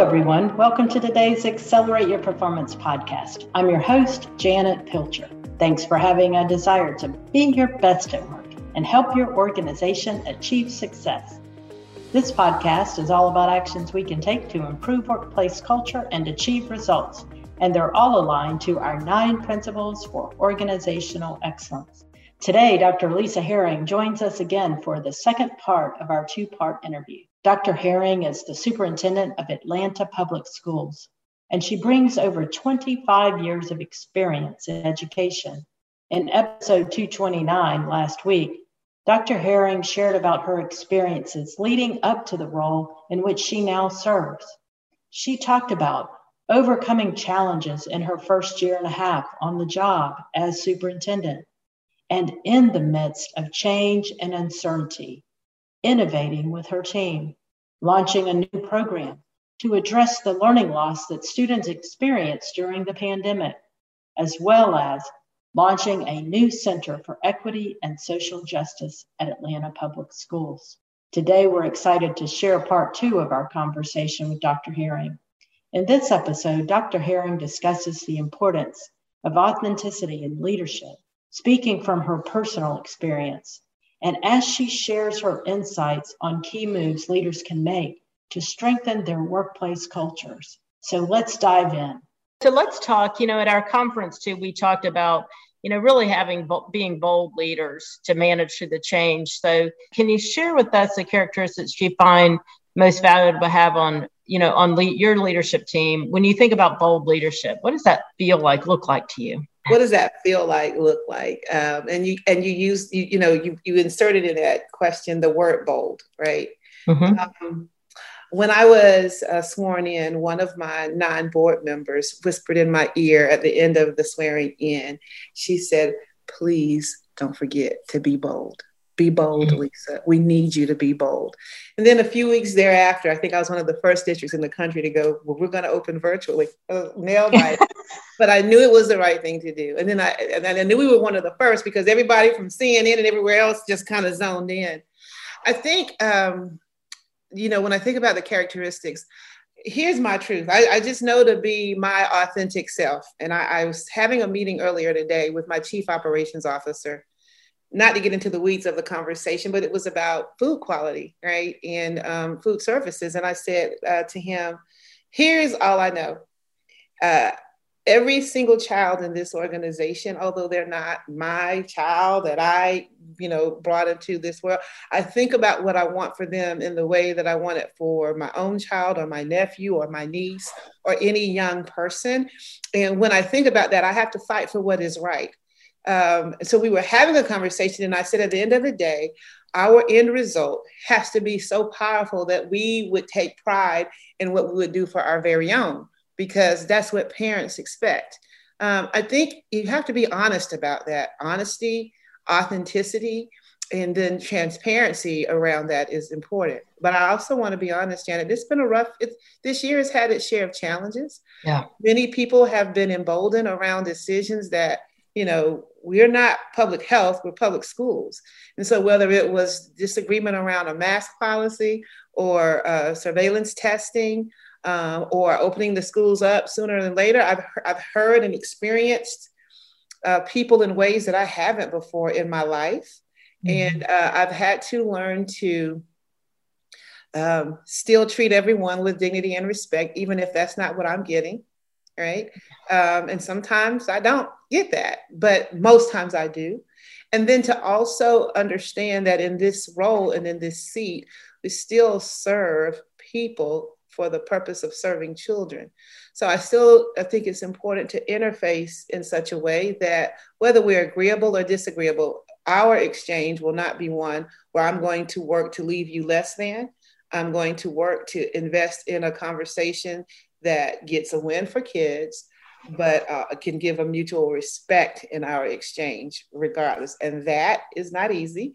everyone. Welcome to today's Accelerate Your Performance podcast. I'm your host, Janet Pilcher. Thanks for having a desire to be your best at work and help your organization achieve success. This podcast is all about actions we can take to improve workplace culture and achieve results, and they're all aligned to our nine principles for organizational excellence. Today, Dr. Lisa Herring joins us again for the second part of our two part interview. Dr. Herring is the superintendent of Atlanta Public Schools, and she brings over 25 years of experience in education. In episode 229 last week, Dr. Herring shared about her experiences leading up to the role in which she now serves. She talked about overcoming challenges in her first year and a half on the job as superintendent and in the midst of change and uncertainty innovating with her team, launching a new program to address the learning loss that students experienced during the pandemic, as well as launching a new Center for Equity and Social Justice at Atlanta Public Schools. Today, we're excited to share part two of our conversation with Dr. Herring. In this episode, Dr. Herring discusses the importance of authenticity in leadership, speaking from her personal experience and as she shares her insights on key moves leaders can make to strengthen their workplace cultures. So let's dive in. So let's talk. You know, at our conference too, we talked about, you know, really having being bold leaders to manage through the change. So can you share with us the characteristics you find most valuable to have on, you know, on le- your leadership team when you think about bold leadership? What does that feel like, look like to you? What does that feel like look like? Um, and you and you use you, you know you, you inserted in that question the word bold right? Mm-hmm. um, when i was uh, sworn in one of my nine board members whispered in my ear at the end of the swearing in she said please don't forget to be bold be bold, mm-hmm. Lisa. We need you to be bold. And then a few weeks thereafter, I think I was one of the first districts in the country to go, well, we're going to open virtually. Uh, nail bite. but I knew it was the right thing to do. And then I, and I knew we were one of the first because everybody from CNN and everywhere else just kind of zoned in. I think, um, you know, when I think about the characteristics, here's my truth. I, I, just know to be my authentic self. And I, I, was having a meeting earlier today with my chief operations officer not to get into the weeds of the conversation, but it was about food quality, right? And um, food services. And I said uh, to him, here's all I know. Uh, every single child in this organization, although they're not my child that I, you know, brought into this world, I think about what I want for them in the way that I want it for my own child or my nephew or my niece or any young person. And when I think about that, I have to fight for what is right um, so we were having a conversation, and I said, at the end of the day, our end result has to be so powerful that we would take pride in what we would do for our very own, because that's what parents expect. Um, I think you have to be honest about that. Honesty, authenticity, and then transparency around that is important. But I also want to be honest, Janet. It's been a rough. this year has had its share of challenges. Yeah. Many people have been emboldened around decisions that you know, we're not public health, we're public schools. And so, whether it was disagreement around a mask policy or uh, surveillance testing um, or opening the schools up sooner than later, I've, I've heard and experienced uh, people in ways that I haven't before in my life. Mm-hmm. And uh, I've had to learn to um, still treat everyone with dignity and respect, even if that's not what I'm getting right? Um, and sometimes I don't get that, but most times I do. And then to also understand that in this role and in this seat, we still serve people for the purpose of serving children. So I still I think it's important to interface in such a way that whether we're agreeable or disagreeable, our exchange will not be one where I'm going to work to leave you less than. I'm going to work to invest in a conversation that gets a win for kids, but uh, can give a mutual respect in our exchange, regardless. And that is not easy,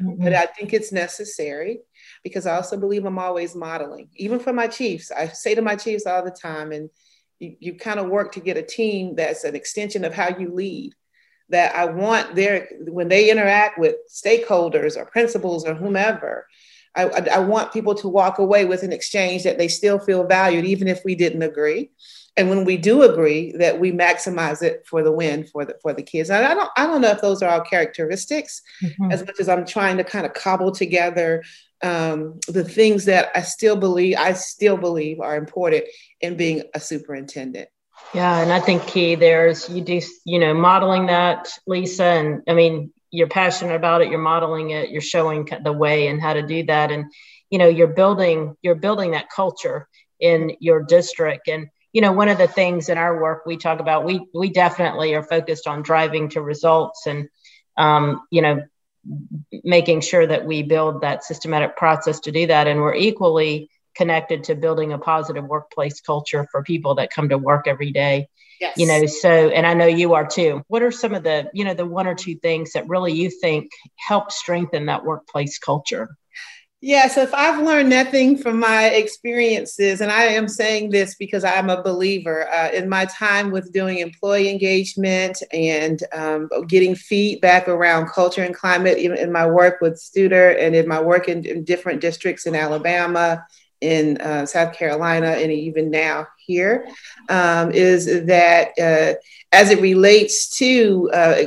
mm-hmm. but I think it's necessary because I also believe I'm always modeling, even for my chiefs. I say to my chiefs all the time, and you, you kind of work to get a team that's an extension of how you lead. That I want their, when they interact with stakeholders or principals or whomever, I, I, I want people to walk away with an exchange that they still feel valued, even if we didn't agree. And when we do agree that we maximize it for the win for the for the kids. And i don't i don't know if those are all characteristics mm-hmm. as much as i'm trying to kind of cobble together um, the things that i still believe i still believe are important in being a superintendent. Yeah and i think key there's you do you know modeling that lisa and i mean you're passionate about it you're modeling it you're showing the way and how to do that. And you know you're building you're building that culture in your district. And you know one of the things in our work we talk about we we definitely are focused on driving to results and um, you know making sure that we build that systematic process to do that. And we're equally connected to building a positive workplace culture for people that come to work every day. Yes. you know so and i know you are too. What are some of the you know the one or two things that really you think help strengthen that workplace culture? Yeah, so if I've learned nothing from my experiences, and I am saying this because I'm a believer uh, in my time with doing employee engagement and um, getting feedback around culture and climate, even in my work with Studer and in my work in, in different districts in Alabama, in uh, South Carolina, and even now here, um, is that uh, as it relates to uh,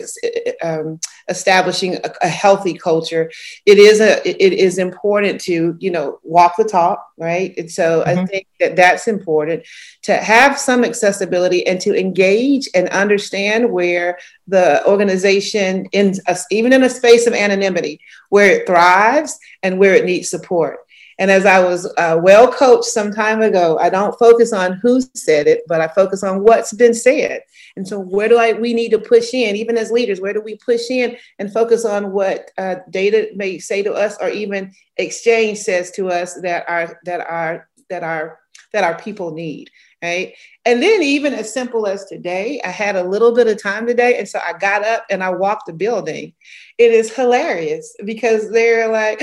um, establishing a, a, healthy culture, it is a it is important to you know walk the talk, right? And so mm-hmm. I think that that's important to have some accessibility and to engage and understand where the organization in a, even in a space of anonymity where it thrives and where it needs support and as I was uh, well coached some time ago, I don't focus on who said it, but I focus on what's been said. And so, where do I we need to push in, even as leaders? Where do we push in and focus on what uh, data may say to us, or even exchange says to us that our that our that our that our people need, right? And then, even as simple as today, I had a little bit of time today, and so I got up and I walked the building. It is hilarious because they're like,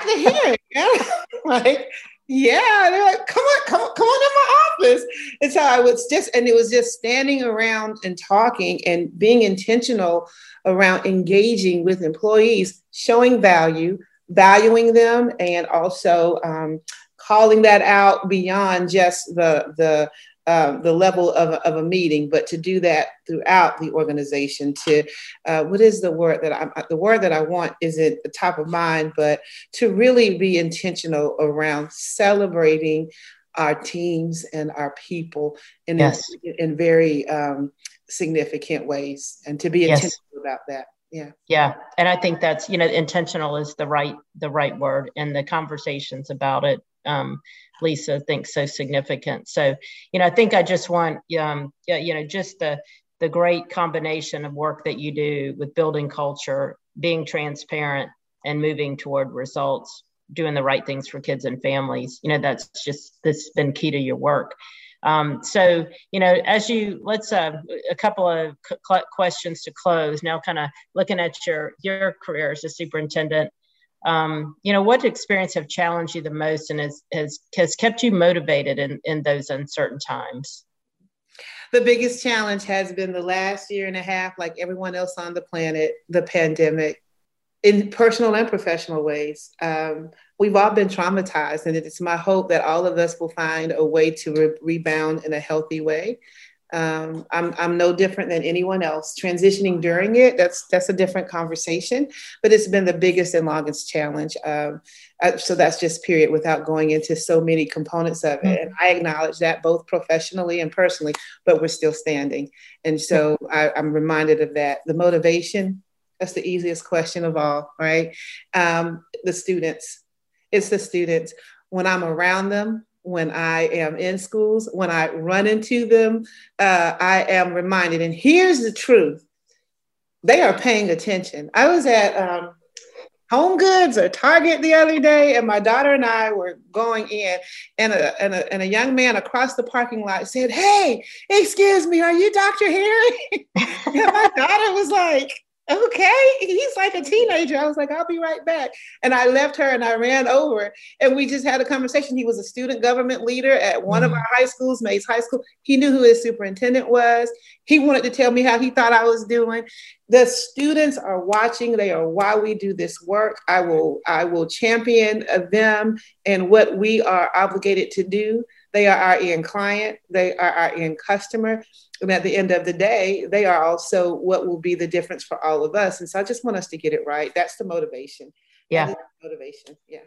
Dr. Herring, yeah. like, yeah, they're like, come on, come on, come on in my office. And so I was just, and it was just standing around and talking and being intentional around engaging with employees, showing value, valuing them, and also um, calling that out beyond just the the uh, the level of, of a meeting, but to do that throughout the organization. To uh, what is the word that I the word that I want isn't the top of mind, but to really be intentional around celebrating our teams and our people in yes. in, in, very um, significant ways, and to be yes. intentional about that. Yeah. Yeah, and I think that's you know intentional is the right the right word, and the conversations about it um, Lisa thinks so significant. So, you know, I think I just want, um, you know, just the the great combination of work that you do with building culture, being transparent, and moving toward results, doing the right things for kids and families. You know, that's just this been key to your work. Um, so, you know, as you let's uh, a couple of questions to close. Now, kind of looking at your your career as a superintendent um, you know, what experience have challenged you the most and has, has, has kept you motivated in, in those uncertain times? The biggest challenge has been the last year and a half, like everyone else on the planet, the pandemic, in personal and professional ways. Um, we've all been traumatized, and it's my hope that all of us will find a way to re- rebound in a healthy way. Um, I'm, I'm no different than anyone else. Transitioning during it, that's that's a different conversation, but it's been the biggest and longest challenge. Um, I, so that's just period without going into so many components of it. Mm-hmm. And I acknowledge that both professionally and personally, but we're still standing. And so I, I'm reminded of that. The motivation, that's the easiest question of all, right? Um, the students, it's the students. When I'm around them, when I am in schools, when I run into them, uh, I am reminded. And here's the truth they are paying attention. I was at um, Home Goods or Target the other day, and my daughter and I were going in, and a, and a, and a young man across the parking lot said, Hey, excuse me, are you Dr. Harry? and my daughter was like, okay. He's like a teenager. I was like, I'll be right back. And I left her and I ran over and we just had a conversation. He was a student government leader at one mm-hmm. of our high schools, Mays High School. He knew who his superintendent was. He wanted to tell me how he thought I was doing. The students are watching. They are why we do this work. I will, I will champion them and what we are obligated to do. They are our end client, they are our end customer. And at the end of the day, they are also what will be the difference for all of us. And so I just want us to get it right. That's the motivation. Yeah. Motivation. Yeah.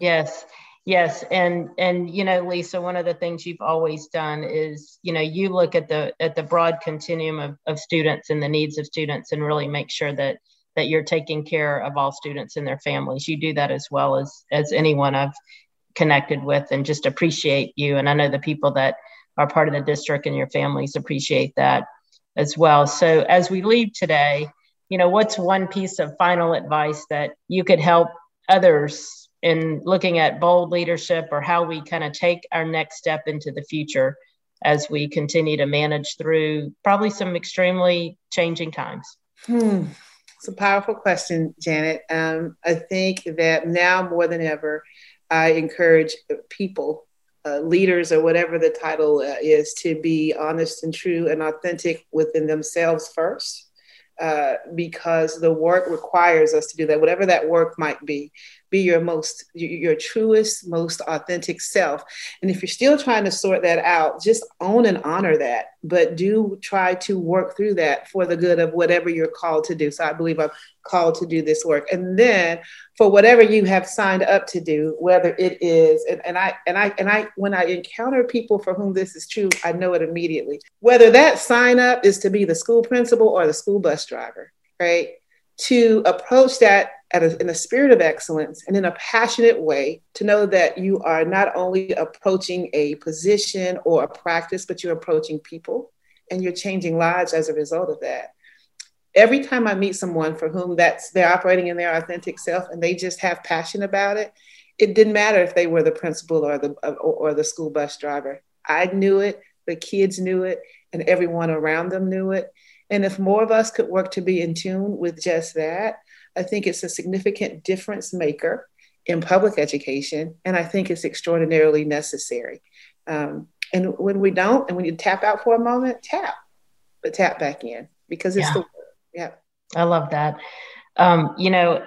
Yes. Yes. And and you know, Lisa, one of the things you've always done is, you know, you look at the at the broad continuum of, of students and the needs of students and really make sure that that you're taking care of all students and their families. You do that as well as as anyone I've connected with and just appreciate you. And I know the people that are part of the district and your families appreciate that as well. So as we leave today, you know, what's one piece of final advice that you could help others in looking at bold leadership or how we kind of take our next step into the future as we continue to manage through probably some extremely changing times? Hmm. It's a powerful question, Janet. Um, I think that now more than ever, I encourage people, uh, leaders, or whatever the title uh, is, to be honest and true and authentic within themselves first. Uh, because the work requires us to do that, whatever that work might be be your most your truest most authentic self. And if you're still trying to sort that out just own and honor that but do try to work through that for the good of whatever you're called to do. So i believe i'm called to do this work. And then for whatever you have signed up to do whether it is and, and i and i and i when i encounter people for whom this is true i know it immediately. Whether that sign up is to be the school principal or the school bus driver right? To approach that a, in a spirit of excellence and in a passionate way to know that you are not only approaching a position or a practice, but you're approaching people and you're changing lives as a result of that. Every time I meet someone for whom that's they're operating in their authentic self and they just have passion about it, it didn't matter if they were the principal or the or, or the school bus driver. I knew it, the kids knew it, and everyone around them knew it. And if more of us could work to be in tune with just that, I think it's a significant difference maker in public education, and I think it's extraordinarily necessary. Um, and when we don't, and when you tap out for a moment, tap, but tap back in because it's yeah. the yeah. I love that. Um, you know,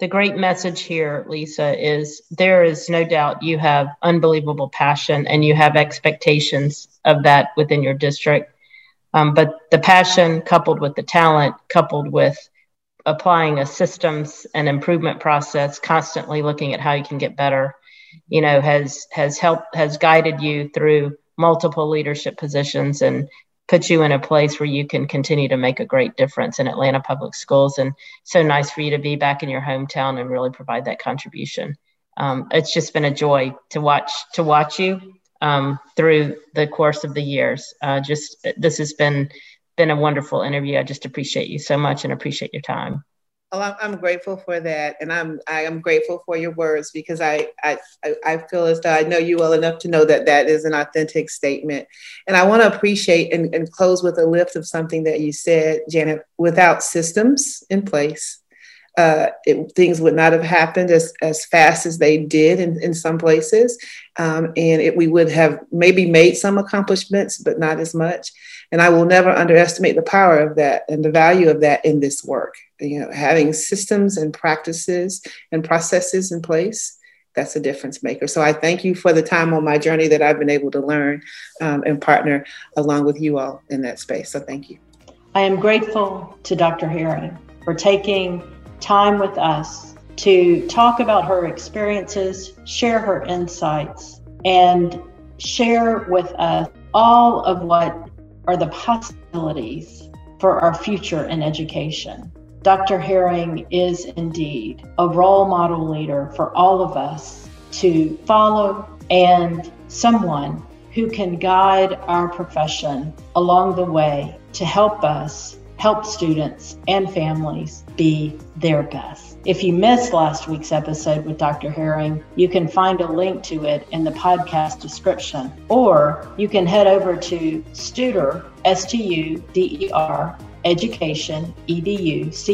the great message here, Lisa, is there is no doubt you have unbelievable passion and you have expectations of that within your district. Um, but the passion coupled with the talent, coupled with applying a systems and improvement process, constantly looking at how you can get better, you know, has has helped has guided you through multiple leadership positions and put you in a place where you can continue to make a great difference in Atlanta Public Schools. And so nice for you to be back in your hometown and really provide that contribution. Um, it's just been a joy to watch to watch you um, through the course of the years. Uh, just this has been been a wonderful interview. I just appreciate you so much and appreciate your time. Oh, I'm grateful for that, and I'm I am grateful for your words because I, I I feel as though I know you well enough to know that that is an authentic statement, and I want to appreciate and, and close with a lift of something that you said, Janet. Without systems in place, uh, it, things would not have happened as, as fast as they did in, in some places. Um, and it, we would have maybe made some accomplishments, but not as much. And I will never underestimate the power of that and the value of that in this work. You know, having systems and practices and processes in place, that's a difference maker. So I thank you for the time on my journey that I've been able to learn um, and partner along with you all in that space. So thank you. I am grateful to Dr. Herring for taking time with us to talk about her experiences, share her insights, and share with us all of what are the possibilities for our future in education. Dr. Herring is indeed a role model leader for all of us to follow and someone who can guide our profession along the way to help us help students and families be their best. If you missed last week's episode with Dr. Herring, you can find a link to it in the podcast description, or you can head over to Studer, S T U D E R, education, E-D-U-C-A-T-I-O-N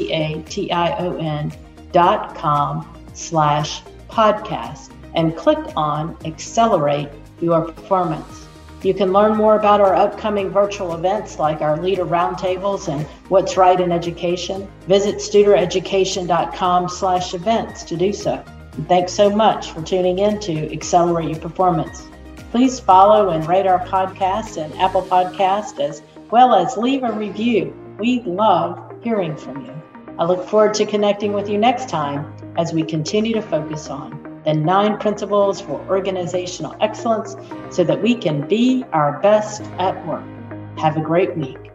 dot com slash podcast and click on Accelerate Your Performance. You can learn more about our upcoming virtual events like our leader roundtables and what's right in education. Visit studereducation.com slash events to do so. And thanks so much for tuning in to Accelerate Your Performance. Please follow and rate our podcast and Apple Podcast as well as leave a review. We love hearing from you. I look forward to connecting with you next time as we continue to focus on the nine principles for organizational excellence so that we can be our best at work. Have a great week.